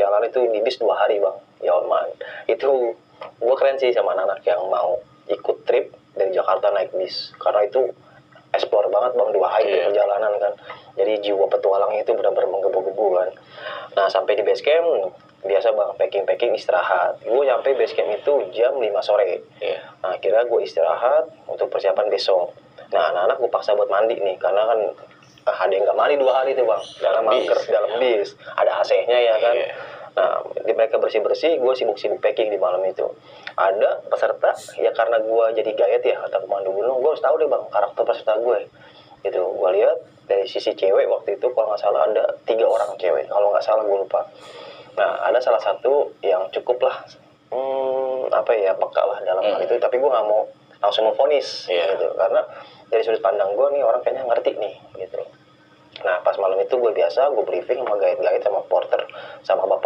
perjalanan itu di bis dua hari bang ya man itu gue keren sih sama anak-anak yang mau ikut trip dari Jakarta naik bis karena itu explore banget bang dua hari Iya. perjalanan kan jadi jiwa petualangnya itu benar-benar menggebu-gebu kan nah sampai di base camp biasa bang packing packing istirahat gue nyampe base camp itu jam 5 sore Iya. Nah, akhirnya gue istirahat untuk persiapan besok. Nah, anak-anak gue paksa buat mandi nih, karena kan ah, ada yang nggak mandi dua hari tuh bang, dalam Bis. masker, dalam bis, ada AC-nya ya kan. Iya. Nah, di mereka bersih-bersih, gue sibuk-sibuk packing di malam itu. Ada peserta, ya karena gue jadi gayet ya, kata pemandu gunung, gue harus tahu deh bang, karakter peserta gue. Gitu, gue lihat dari sisi cewek waktu itu, kalau nggak salah ada tiga orang cewek, kalau nggak salah gue lupa. Nah, ada salah satu yang cukup lah, hmm, apa ya, peka lah dalam hal Hmm. itu, tapi gue nggak mau langsung memfonis Iya. gitu, karena dari sudut pandang gue nih orang kayaknya ngerti nih gitu. Nah pas malam itu gue biasa gue briefing sama guide-guide sama porter sama bapak